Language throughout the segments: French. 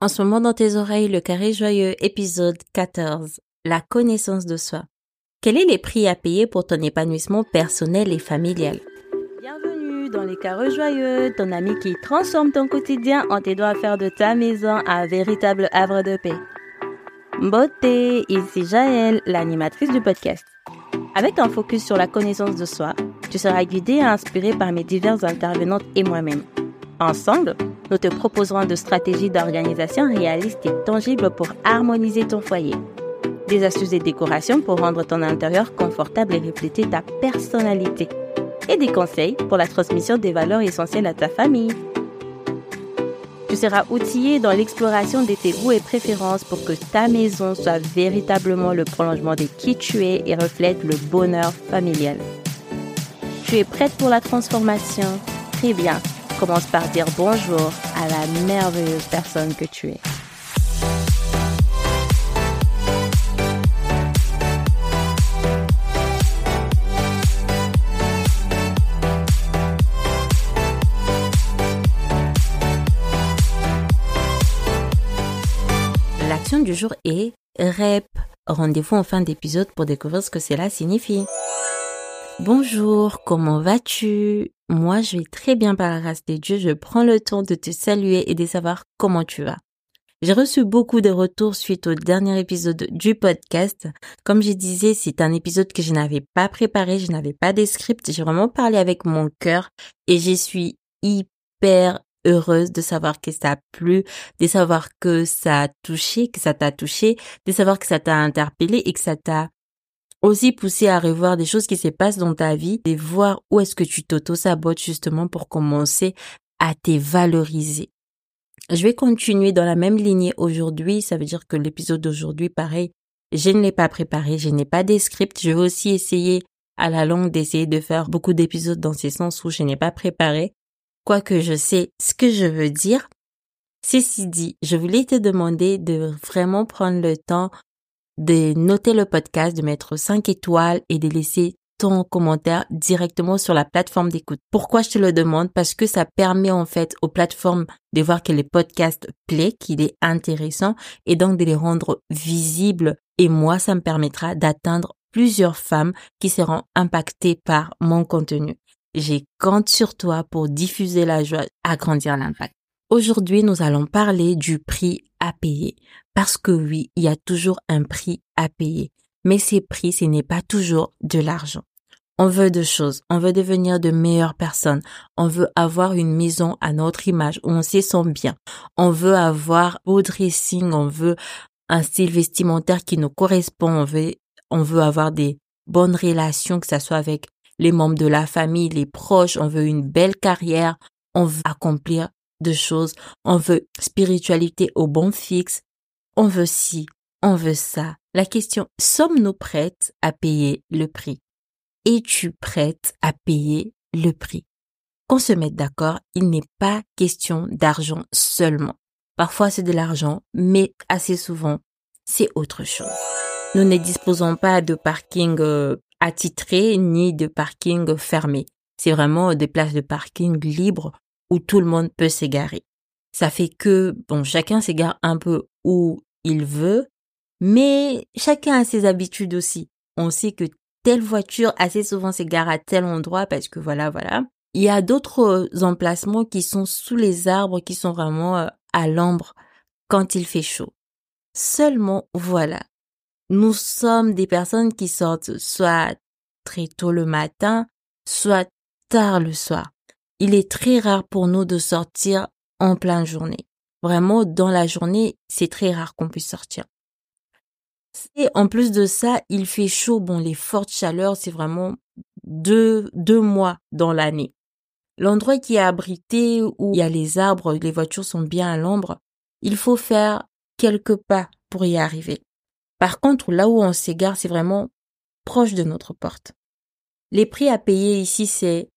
En ce moment dans tes oreilles, le carré joyeux, épisode 14. La connaissance de soi. Quels sont les prix à payer pour ton épanouissement personnel et familial? Bienvenue dans les carrés joyeux, ton ami qui transforme ton quotidien en t'aidant à faire de ta maison un véritable havre de paix. Beauté, ici Jaël, l'animatrice du podcast. Avec un focus sur la connaissance de soi, tu seras guidé et inspiré par mes diverses intervenantes et moi-même. Ensemble, nous te proposerons de stratégies d'organisation réalistes et tangibles pour harmoniser ton foyer. Des astuces et décorations pour rendre ton intérieur confortable et refléter ta personnalité. Et des conseils pour la transmission des valeurs essentielles à ta famille. Tu seras outillé dans l'exploration de tes goûts et préférences pour que ta maison soit véritablement le prolongement de qui tu es et reflète le bonheur familial. Tu es prête pour la transformation? Très bien commence par dire bonjour à la merveilleuse personne que tu es. L'action du jour est REP. Rendez-vous en fin d'épisode pour découvrir ce que cela signifie. Bonjour, comment vas-tu? Moi, je vais très bien par la grâce de Dieu. Je prends le temps de te saluer et de savoir comment tu vas. J'ai reçu beaucoup de retours suite au dernier épisode du podcast. Comme je disais, c'est un épisode que je n'avais pas préparé, je n'avais pas de script, j'ai vraiment parlé avec mon cœur et je suis hyper heureuse de savoir que ça a plu, de savoir que ça a touché, que ça t'a touché, de savoir que ça t'a interpellé et que ça t'a aussi pousser à revoir des choses qui se passent dans ta vie et voir où est-ce que tu t'auto-sabotes justement pour commencer à te valoriser. Je vais continuer dans la même lignée aujourd'hui. Ça veut dire que l'épisode d'aujourd'hui, pareil, je ne l'ai pas préparé, je n'ai pas des scripts. Je vais aussi essayer à la longue d'essayer de faire beaucoup d'épisodes dans ces sens où je n'ai pas préparé. Quoique je sais ce que je veux dire. Ceci dit, je voulais te demander de vraiment prendre le temps de noter le podcast, de mettre 5 étoiles et de laisser ton commentaire directement sur la plateforme d'écoute. Pourquoi je te le demande? Parce que ça permet en fait aux plateformes de voir que le podcast plaît, qu'il est intéressant et donc de les rendre visibles. Et moi, ça me permettra d'atteindre plusieurs femmes qui seront impactées par mon contenu. J'ai compte sur toi pour diffuser la joie, agrandir l'impact. Aujourd'hui, nous allons parler du prix à payer. Parce que oui, il y a toujours un prix à payer. Mais ces prix, ce n'est pas toujours de l'argent. On veut deux choses. On veut devenir de meilleures personnes. On veut avoir une maison à notre image où on se sent bien. On veut avoir beau dressing. On veut un style vestimentaire qui nous correspond. On veut, on veut avoir des bonnes relations, que ce soit avec les membres de la famille, les proches. On veut une belle carrière. On veut accomplir de choses. On veut spiritualité au bon fixe. On veut ci, on veut ça. La question, sommes-nous prêtes à payer le prix? Es-tu prête à payer le prix? Qu'on se mette d'accord, il n'est pas question d'argent seulement. Parfois c'est de l'argent, mais assez souvent c'est autre chose. Nous ne disposons pas de parking euh, attitré ni de parking fermé. C'est vraiment des places de parking libres où tout le monde peut s'égarer. Ça fait que, bon, chacun s'égare un peu où il veut, mais chacun a ses habitudes aussi. On sait que telle voiture assez souvent s'égare à tel endroit parce que voilà, voilà. Il y a d'autres emplacements qui sont sous les arbres, qui sont vraiment euh, à l'ombre quand il fait chaud. Seulement, voilà. Nous sommes des personnes qui sortent soit très tôt le matin, soit tard le soir il est très rare pour nous de sortir en pleine journée. Vraiment, dans la journée, c'est très rare qu'on puisse sortir. Et en plus de ça, il fait chaud. Bon, les fortes chaleurs, c'est vraiment deux, deux mois dans l'année. L'endroit qui est abrité, où il y a les arbres, les voitures sont bien à l'ombre, il faut faire quelques pas pour y arriver. Par contre, là où on s'égare, c'est vraiment proche de notre porte. Les prix à payer ici, c'est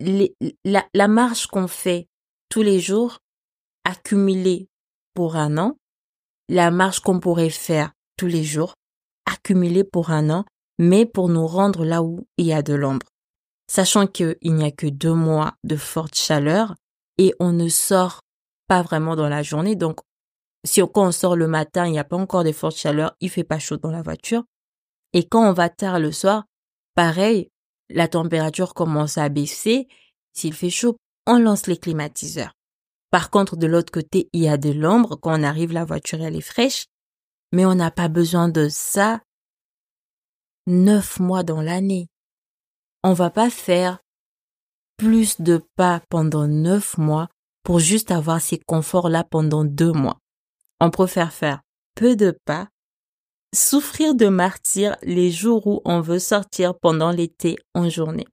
la, la marche qu'on fait tous les jours, accumulée pour un an, la marche qu'on pourrait faire tous les jours, accumulée pour un an, mais pour nous rendre là où il y a de l'ombre. Sachant qu'il n'y a que deux mois de forte chaleur et on ne sort pas vraiment dans la journée, donc si quand on sort le matin, il n'y a pas encore de forte chaleur, il fait pas chaud dans la voiture. Et quand on va tard le soir, pareil, la température commence à baisser. S'il fait chaud, on lance les climatiseurs. Par contre, de l'autre côté, il y a de l'ombre. Quand on arrive, la voiture, elle est fraîche. Mais on n'a pas besoin de ça neuf mois dans l'année. On va pas faire plus de pas pendant neuf mois pour juste avoir ces conforts-là pendant deux mois. On préfère faire peu de pas, souffrir de martyr les jours où on veut sortir pendant l'été en journée.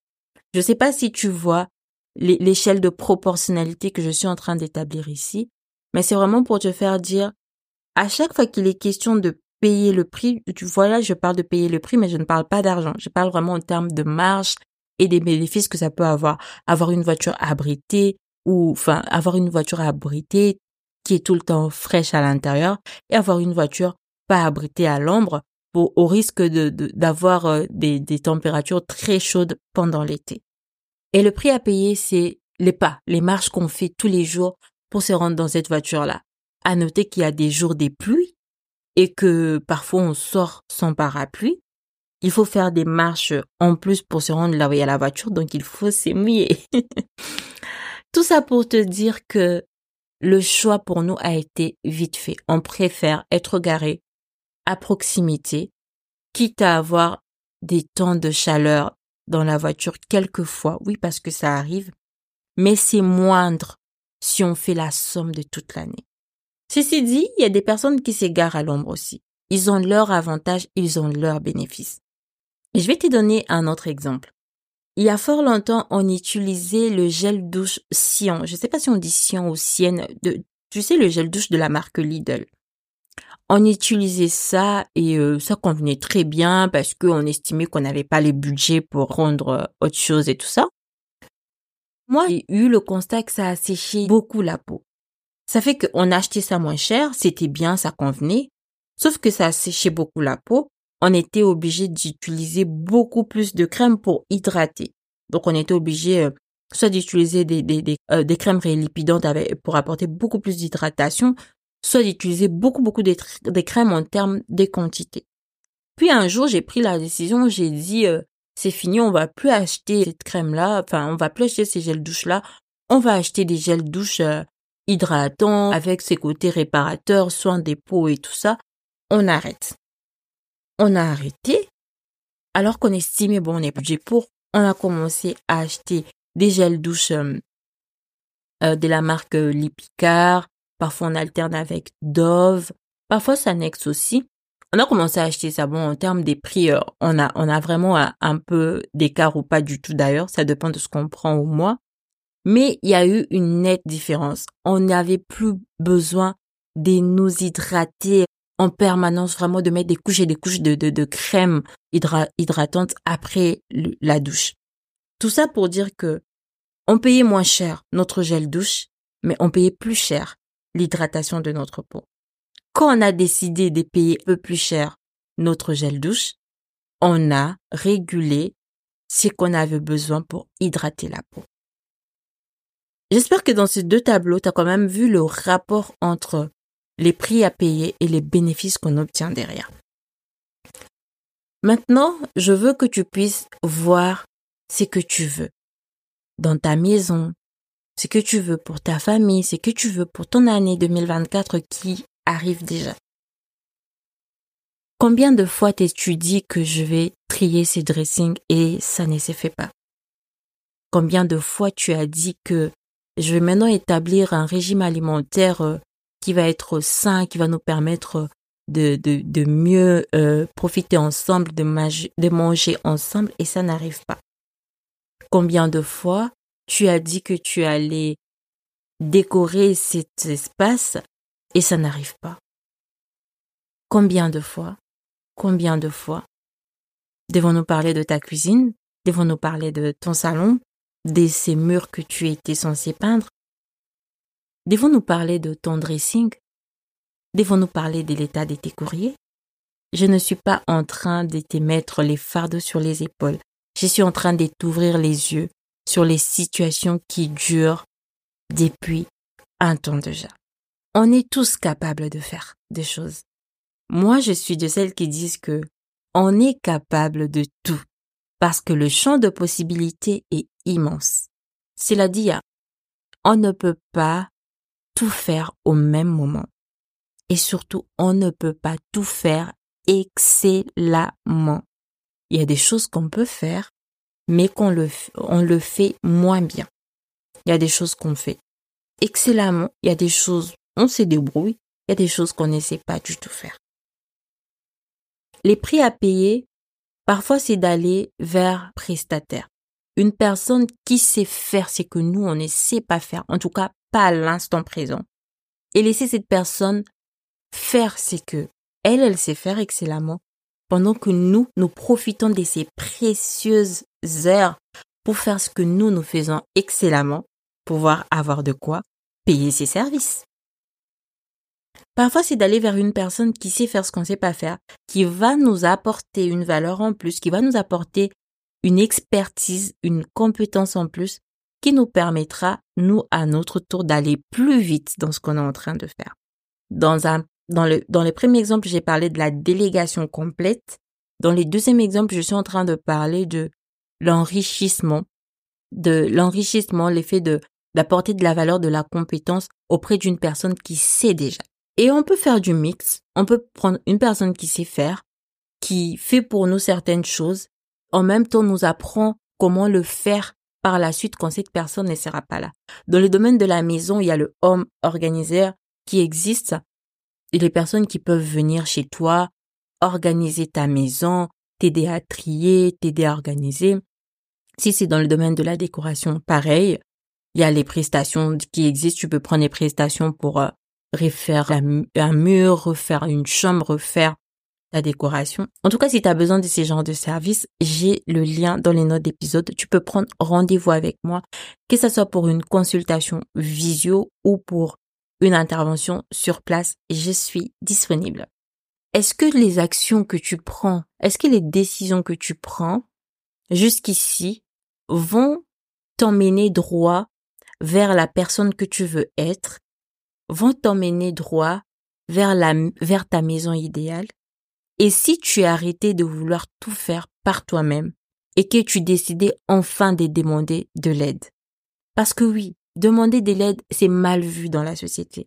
Je sais pas si tu vois l'échelle de proportionnalité que je suis en train d'établir ici, mais c'est vraiment pour te faire dire, à chaque fois qu'il est question de payer le prix, tu vois là, je parle de payer le prix, mais je ne parle pas d'argent. Je parle vraiment en termes de marge et des bénéfices que ça peut avoir. Avoir une voiture abritée ou, enfin, avoir une voiture abritée qui est tout le temps fraîche à l'intérieur et avoir une voiture pas abritée à l'ombre pour, au risque de, d'avoir euh, des, des températures très chaudes pendant l'été. Et le prix à payer, c'est les pas, les marches qu'on fait tous les jours pour se rendre dans cette voiture-là. À noter qu'il y a des jours des pluies et que parfois on sort sans parapluie. Il faut faire des marches en plus pour se rendre là où il y a la voiture, donc il faut s'émouiller. Tout ça pour te dire que le choix pour nous a été vite fait. On préfère être garé à proximité, quitte à avoir des temps de chaleur dans la voiture quelquefois, oui, parce que ça arrive, mais c'est moindre si on fait la somme de toute l'année. Ceci dit, il y a des personnes qui s'égarent à l'ombre aussi. Ils ont leur avantage, ils ont leurs bénéfices. Je vais te donner un autre exemple. Il y a fort longtemps, on utilisait le gel douche Sion. Je ne sais pas si on dit Sion ou Sienne. Tu sais, le gel douche de la marque Lidl on utilisait ça et euh, ça convenait très bien parce qu'on estimait qu'on n'avait pas les budgets pour rendre euh, autre chose et tout ça. Moi, j'ai eu le constat que ça a séché beaucoup la peau. Ça fait qu'on achetait ça moins cher, c'était bien, ça convenait. Sauf que ça a séché beaucoup la peau. On était obligé d'utiliser beaucoup plus de crème pour hydrater. Donc, on était obligé euh, soit d'utiliser des, des, des, des crèmes rélipidantes pour apporter beaucoup plus d'hydratation, soit d'utiliser beaucoup, beaucoup de, crèmes en termes de quantité. Puis un jour, j'ai pris la décision, j'ai dit, euh, c'est fini, on va plus acheter cette crème-là, enfin, on va plus acheter ces gels douches-là, on va acheter des gels douches euh, hydratants, avec ses côtés réparateurs, soins des peaux et tout ça. On arrête. On a arrêté, alors qu'on estimait, bon, on est budget pour, on a commencé à acheter des gels douches euh, de la marque Lipicard, Parfois, on alterne avec Dove. Parfois, Sanex aussi. On a commencé à acheter ça. Bon, en termes des prix, euh, on a, on a vraiment un, peu d'écart ou pas du tout d'ailleurs. Ça dépend de ce qu'on prend au mois. Mais il y a eu une nette différence. On n'avait plus besoin de nous hydrater en permanence, vraiment de mettre des couches et des couches de, de, de crème hydratante après la douche. Tout ça pour dire que on payait moins cher notre gel douche, mais on payait plus cher l'hydratation de notre peau. Quand on a décidé de payer un peu plus cher notre gel douche, on a régulé ce qu'on avait besoin pour hydrater la peau. J'espère que dans ces deux tableaux, tu as quand même vu le rapport entre les prix à payer et les bénéfices qu'on obtient derrière. Maintenant, je veux que tu puisses voir ce que tu veux dans ta maison, ce que tu veux pour ta famille, ce que tu veux pour ton année 2024 qui arrive déjà. Combien de fois t'es-tu dit que je vais trier ces dressings et ça ne se fait pas? Combien de fois tu as dit que je vais maintenant établir un régime alimentaire euh, qui va être sain, qui va nous permettre de, de, mieux euh, profiter ensemble, de manger ensemble et ça n'arrive pas? Combien de fois tu as dit que tu allais décorer cet espace et ça n'arrive pas. Combien de fois Combien de fois Devons-nous parler de ta cuisine Devons-nous parler de ton salon De ces murs que tu étais censé peindre? Devons-nous parler de ton dressing? Devons-nous parler de l'état de tes courriers? Je ne suis pas en train de te mettre les fardeaux sur les épaules. Je suis en train de t'ouvrir les yeux sur les situations qui durent depuis un temps déjà. on est tous capables de faire des choses. Moi, je suis de celles qui disent que on est capable de tout parce que le champ de possibilités est immense. Cela dit, on ne peut pas tout faire au même moment. Et surtout, on ne peut pas tout faire excellemment. Il y a des choses qu'on peut faire, mais qu'on le, on le fait moins bien. Il y a des choses qu'on fait excellemment. Il y a des choses, on se débrouille. Il y a des choses qu'on ne sait pas du tout faire. Les prix à payer, parfois c'est d'aller vers prestataire. Une personne qui sait faire ce que nous, on ne sait pas faire. En tout cas, pas à l'instant présent. Et laisser cette personne faire ce que elle, elle sait faire excellemment, pendant que nous, nous profitons de ces précieuses heures pour faire ce que nous, nous faisons excellemment, pouvoir avoir de quoi payer ses services. Parfois, c'est d'aller vers une personne qui sait faire ce qu'on ne sait pas faire, qui va nous apporter une valeur en plus, qui va nous apporter une expertise, une compétence en plus, qui nous permettra, nous, à notre tour, d'aller plus vite dans ce qu'on est en train de faire. Dans un dans le, dans les premiers exemples, j'ai parlé de la délégation complète. Dans les deuxièmes exemples, je suis en train de parler de l'enrichissement, de l'enrichissement, l'effet de, d'apporter de la valeur de la compétence auprès d'une personne qui sait déjà. Et on peut faire du mix. On peut prendre une personne qui sait faire, qui fait pour nous certaines choses, en même temps nous apprend comment le faire par la suite quand cette personne ne sera pas là. Dans le domaine de la maison, il y a le home organizer qui existe les personnes qui peuvent venir chez toi, organiser ta maison, t'aider à trier, t'aider à organiser. Si c'est dans le domaine de la décoration, pareil. Il y a les prestations qui existent. Tu peux prendre les prestations pour euh, refaire un mur, refaire une chambre, refaire la décoration. En tout cas, si tu as besoin de ces genres de services, j'ai le lien dans les notes d'épisode. Tu peux prendre rendez-vous avec moi, que ce soit pour une consultation visio ou pour une intervention sur place, je suis disponible. Est-ce que les actions que tu prends, est-ce que les décisions que tu prends jusqu'ici vont t'emmener droit vers la personne que tu veux être, vont t'emmener droit vers la, vers ta maison idéale? Et si tu arrêté de vouloir tout faire par toi-même et que tu décidais enfin de demander de l'aide? Parce que oui, demander de l'aide, c'est mal vu dans la société.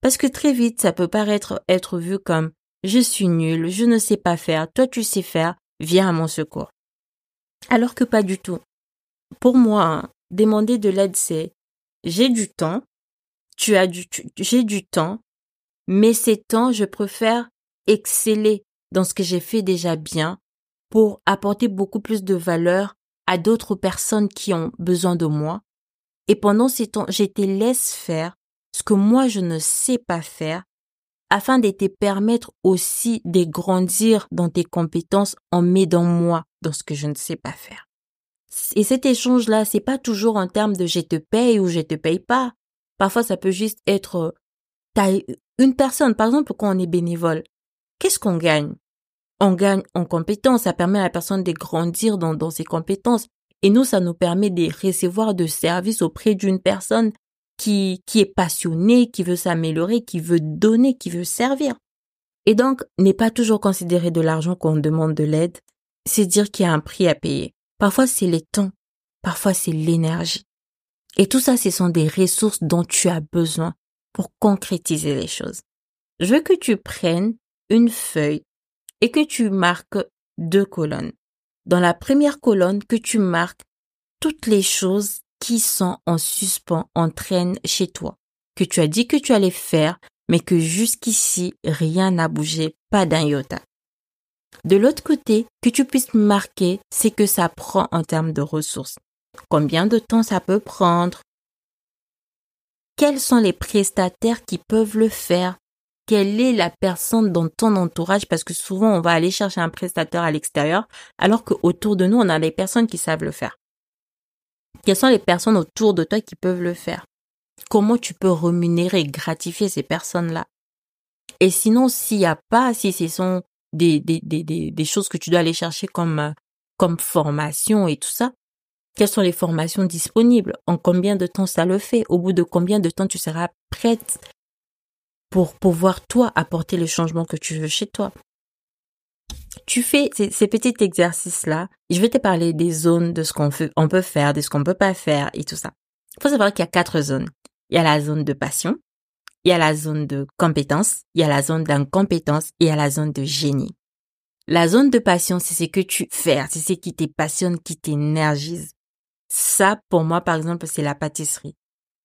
Parce que très vite, ça peut paraître être vu comme je suis nul, je ne sais pas faire, toi tu sais faire, viens à mon secours. Alors que pas du tout. Pour moi, demander de l'aide, c'est j'ai du temps, tu as du, j'ai du temps, mais ces temps, je préfère exceller dans ce que j'ai fait déjà bien pour apporter beaucoup plus de valeur à d'autres personnes qui ont besoin de moi et pendant ces temps, je te laisse faire ce que moi je ne sais pas faire afin de te permettre aussi de grandir dans tes compétences en m'aidant moi dans ce que je ne sais pas faire. Et cet échange-là, c'est pas toujours en termes de je te paye ou je te paye pas. Parfois, ça peut juste être une personne, par exemple, quand on est bénévole, qu'est-ce qu'on gagne? On gagne en compétences, ça permet à la personne de grandir dans, dans ses compétences. Et nous, ça nous permet de recevoir de services auprès d'une personne qui, qui est passionnée, qui veut s'améliorer, qui veut donner, qui veut servir. Et donc, n'est pas toujours considérer de l'argent qu'on demande de l'aide, c'est dire qu'il y a un prix à payer. Parfois, c'est le temps, parfois, c'est l'énergie. Et tout ça, ce sont des ressources dont tu as besoin pour concrétiser les choses. Je veux que tu prennes une feuille et que tu marques deux colonnes dans la première colonne que tu marques toutes les choses qui sont en suspens, en traîne chez toi, que tu as dit que tu allais faire, mais que jusqu'ici rien n'a bougé, pas d'un iota. De l'autre côté, que tu puisses marquer ce que ça prend en termes de ressources. Combien de temps ça peut prendre? Quels sont les prestataires qui peuvent le faire? Quelle est la personne dans ton entourage parce que souvent on va aller chercher un prestataire à l'extérieur alors qu'autour de nous on a des personnes qui savent le faire. Quelles sont les personnes autour de toi qui peuvent le faire? Comment tu peux rémunérer, gratifier ces personnes-là? Et sinon, s'il n'y a pas, si ce sont des, des, des, des, choses que tu dois aller chercher comme, comme formation et tout ça, quelles sont les formations disponibles? En combien de temps ça le fait? Au bout de combien de temps tu seras prête pour pouvoir toi apporter le changement que tu veux chez toi. Tu fais ces, petits exercices-là. Je vais te parler des zones, de ce qu'on on peut faire, de ce qu'on peut pas faire et tout ça. Il faut savoir qu'il y a quatre zones. Il y a la zone de passion, il y a la zone de compétence, il y a la zone d'incompétence et il y a la zone de génie. La zone de passion, c'est ce que tu fais, c'est ce qui te passionne, qui t'énergise. Ça, pour moi, par exemple, c'est la pâtisserie.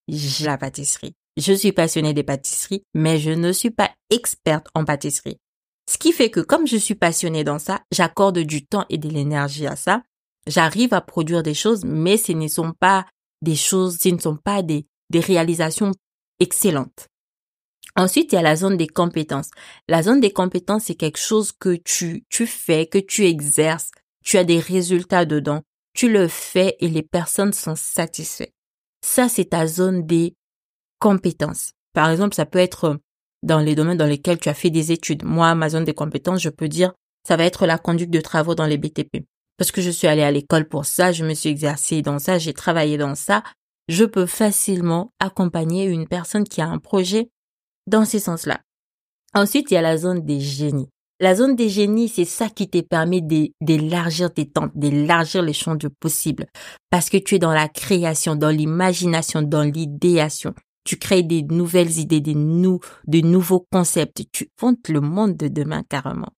J'ai la pâtisserie. Je suis passionnée des pâtisseries, mais je ne suis pas experte en pâtisserie. Ce qui fait que comme je suis passionnée dans ça, j'accorde du temps et de l'énergie à ça. J'arrive à produire des choses, mais ce ne sont pas des choses, ce ne sont pas des, réalisations excellentes. Ensuite, il y a la zone des compétences. La zone des compétences, c'est quelque chose que tu, tu fais, que tu exerces, tu as des résultats dedans, tu le fais et les personnes sont satisfaites. Ça, c'est ta zone des compétences. Par exemple, ça peut être dans les domaines dans lesquels tu as fait des études. Moi, ma zone des compétences, je peux dire, ça va être la conduite de travaux dans les BTP. Parce que je suis allée à l'école pour ça, je me suis exercée dans ça, j'ai travaillé dans ça. Je peux facilement accompagner une personne qui a un projet dans ce sens-là. Ensuite, il y a la zone des génies. La zone des génies, c'est ça qui te permet d'élargir tes tentes, d'élargir les champs de possibles. Parce que tu es dans la création, dans l'imagination, dans l'idéation. Tu crées des nouvelles idées, des, de nouveaux concepts. Tu fontes le monde de demain carrément.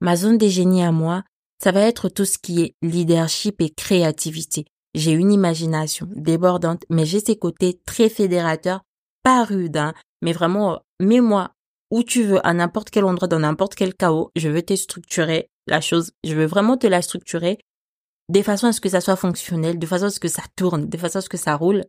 Ma zone des génies à moi, ça va être tout ce qui est leadership et créativité. J'ai une imagination débordante, mais j'ai ces côtés très fédérateurs, pas rudes, hein, mais vraiment, mets-moi où tu veux, à n'importe quel endroit, dans n'importe quel chaos, je veux te structurer la chose, je veux vraiment te la structurer de façon à ce que ça soit fonctionnel, de façon à ce que ça tourne, de façon à ce que ça roule.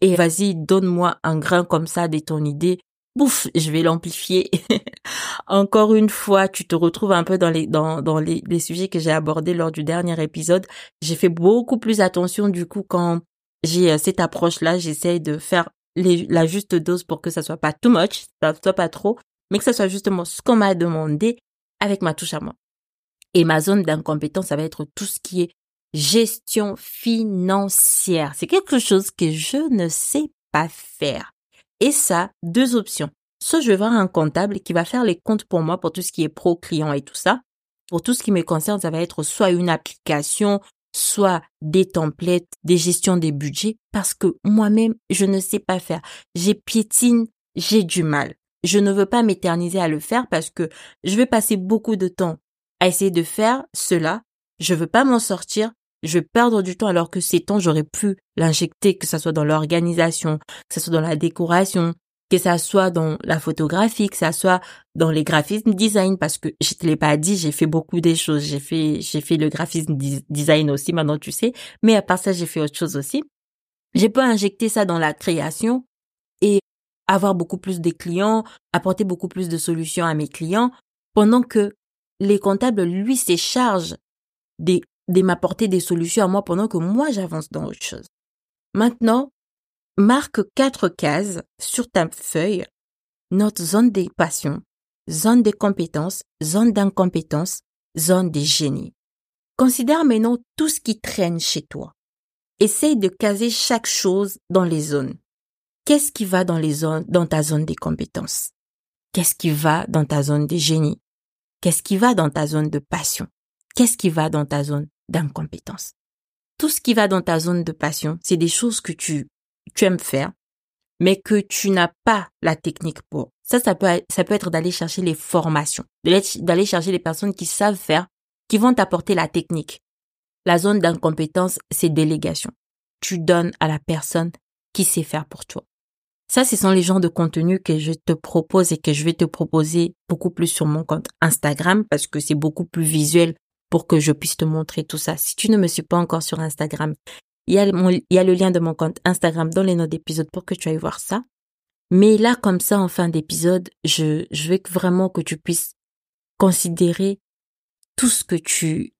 Et vas-y, donne-moi un grain comme ça de ton idée. Bouf, je vais l'amplifier. Encore une fois, tu te retrouves un peu dans les dans, dans les, les sujets que j'ai abordés lors du dernier épisode. J'ai fait beaucoup plus attention du coup quand j'ai euh, cette approche-là. J'essaye de faire la juste dose pour que ça soit pas too much, ça soit pas trop, mais que ça soit justement ce qu'on m'a demandé avec ma touche à moi. Et ma zone d'incompétence, ça va être tout ce qui est gestion financière. C'est quelque chose que je ne sais pas faire. Et ça, deux options. Soit je vais voir un comptable qui va faire les comptes pour moi pour tout ce qui est pro client et tout ça. Pour tout ce qui me concerne, ça va être soit une application, soit des templates, des gestions des budgets, parce que moi-même, je ne sais pas faire. J'ai piétine, j'ai du mal. Je ne veux pas m'éterniser à le faire parce que je vais passer beaucoup de temps à essayer de faire cela. Je veux pas m'en sortir. Je vais perdre du temps alors que ces temps, j'aurais pu l'injecter, que ce soit dans l'organisation, que ce soit dans la décoration, que ça soit dans la photographie, que ça soit dans les graphismes design, parce que je te l'ai pas dit, j'ai fait beaucoup des choses. J'ai fait, j'ai fait le graphisme design aussi, maintenant tu sais. Mais à part ça, j'ai fait autre chose aussi. J'ai pas injecter ça dans la création et avoir beaucoup plus de clients, apporter beaucoup plus de solutions à mes clients, pendant que les comptables, lui, se chargent de, de m'apporter des solutions à moi pendant que moi, j'avance dans autre chose. Maintenant, marque quatre cases sur ta feuille, notre zone des passions, zone des compétences, zone d'incompétence, zone des génies. Considère maintenant tout ce qui traîne chez toi. Essaye de caser chaque chose dans les zones. Qu'est-ce qui va dans les zones, dans ta zone des compétences? Qu'est-ce qui va dans ta zone des génies? Qu'est-ce qui va dans ta zone de passion? Qu'est-ce qui va dans ta zone d'incompétence? Tout ce qui va dans ta zone de passion, c'est des choses que tu tu aimes faire, mais que tu n'as pas la technique pour. Ça, ça peut, ça peut être d'aller chercher les formations, d'aller chercher les personnes qui savent faire, qui vont t'apporter la technique. La zone d'incompétence, c'est délégation. Tu donnes à la personne qui sait faire pour toi. Ça, ce sont les genres de contenus que je te propose et que je vais te proposer beaucoup plus sur mon compte Instagram parce que c'est beaucoup plus visuel pour que je puisse te montrer tout ça. Si tu ne me suis pas encore sur Instagram, il y, a le lien de mon compte Instagram dans les notes d'épisode pour que tu ailles voir ça. Mais là, comme ça, en fin d'épisode, je, je veux vraiment que tu puisses considérer tout ce que tu,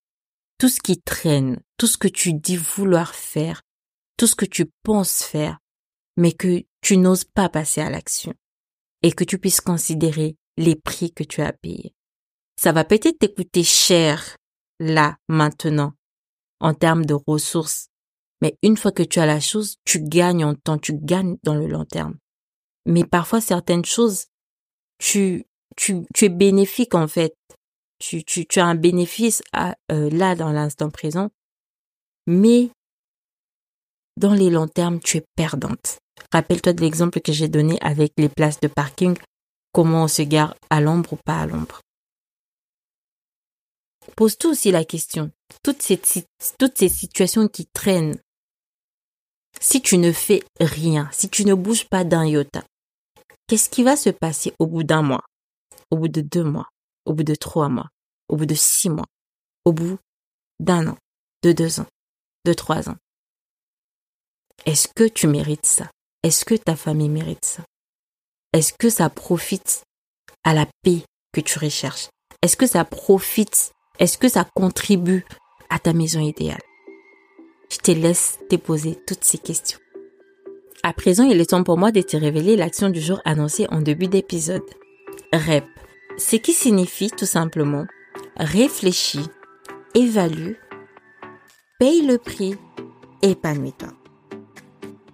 tout ce qui traîne, tout ce que tu dis vouloir faire, tout ce que tu penses faire, mais que tu n'oses pas passer à l'action. Et que tu puisses considérer les prix que tu as payés. Ça va peut-être t'écouter cher, là, maintenant, en termes de ressources mais une fois que tu as la chose, tu gagnes en temps, tu gagnes dans le long terme. Mais parfois, certaines choses, tu, tu, tu es bénéfique en fait. Tu, tu, tu as un bénéfice à, euh, là dans l'instant présent, mais dans les longs termes, tu es perdante. Rappelle-toi de l'exemple que j'ai donné avec les places de parking, comment on se gare à l'ombre ou pas à l'ombre. Pose-toi aussi la question, toutes ces, toutes ces situations qui traînent, si tu ne fais rien, si tu ne bouges pas d'un iota, qu'est-ce qui va se passer au bout d'un mois, au bout de deux mois, au bout de trois mois, au bout de six mois, au bout d'un an, de deux ans, de trois ans? Est-ce que tu mérites ça? Est-ce que ta famille mérite ça? Est-ce que ça profite à la paix que tu recherches? Est-ce que ça profite Est-ce que ça contribue à ta maison idéale? Je te laisse te poser toutes ces questions. À présent, il est temps pour moi de te révéler l'action du jour annoncée en début d'épisode. REP, ce qui signifie tout simplement réfléchis, évalue, paye le prix, épanouis-toi.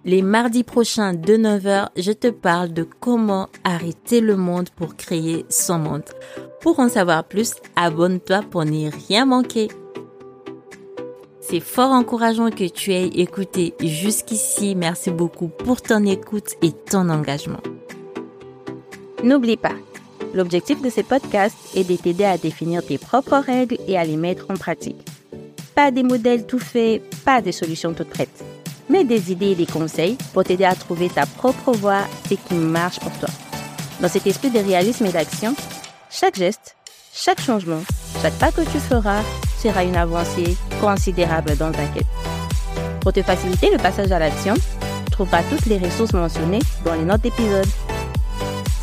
Les mardis prochains de 9h, je te parle de comment arrêter le monde pour créer son monde. Pour en savoir plus, abonne-toi pour n'y rien manquer. C'est fort encourageant que tu aies écouté jusqu'ici. Merci beaucoup pour ton écoute et ton engagement. N'oublie pas, l'objectif de ce podcast est de t'aider à définir tes propres règles et à les mettre en pratique. Pas des modèles tout faits, pas des solutions toutes prêtes, mais des idées et des conseils pour t'aider à trouver ta propre voie et qui marche pour toi. Dans cet esprit de réalisme et d'action, chaque geste, chaque changement, chaque pas que tu feras sera une avancée considérable dans ta quête. Pour te faciliter le passage à l'action, tu trouveras toutes les ressources mentionnées dans les notes d'épisode.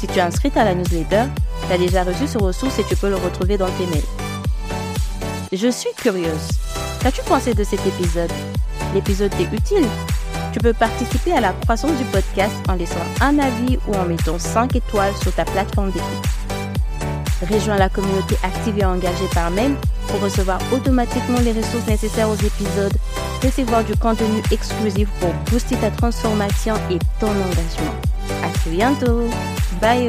Si tu es inscrite à la newsletter, tu as déjà reçu ce ressource et tu peux le retrouver dans tes mails. Je suis curieuse. Qu'as-tu pensé de cet épisode? L'épisode t'est utile Tu peux participer à la croissance du podcast en laissant un avis ou en mettant 5 étoiles sur ta plateforme d'écoute. Rejoins la communauté active et engagée par mail pour recevoir automatiquement les ressources nécessaires aux épisodes, recevoir du contenu exclusif pour booster ta transformation et ton engagement. À très bientôt. Bye.